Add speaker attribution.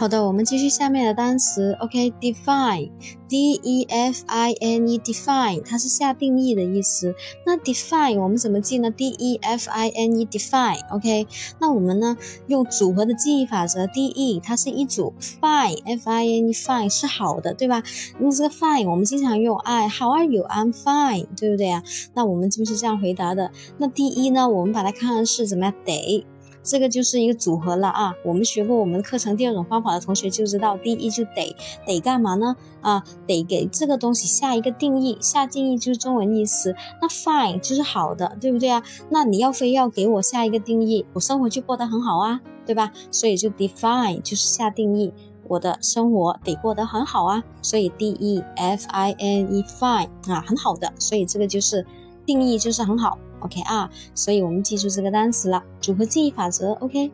Speaker 1: 好的，我们继续下面的单词。OK，define，D E F I N E，define，它是下定义的意思。那 define 我们怎么记呢？D E F I N E，define，OK。那我们呢用组合的记忆法则，D E 它是一组，fine，F I N E，fine 是好的，对吧？那这个 fine 我们经常用，I，How are you？I'm fine，对不对啊？那我们就是这样回答的。那 D E 呢，我们把它看成是怎么样？得。这个就是一个组合了啊！我们学过我们课程第二种方法的同学就知道，第一就得得干嘛呢？啊，得给这个东西下一个定义，下定义就是中文意思。那 fine 就是好的，对不对啊？那你要非要给我下一个定义，我生活就过得很好啊，对吧？所以就 define 就是下定义，我的生活得过得很好啊。所以 D E F I N E fine 啊，很好的，所以这个就是定义就是很好。OK 啊，所以我们记住这个单词了，组合记忆法则。OK。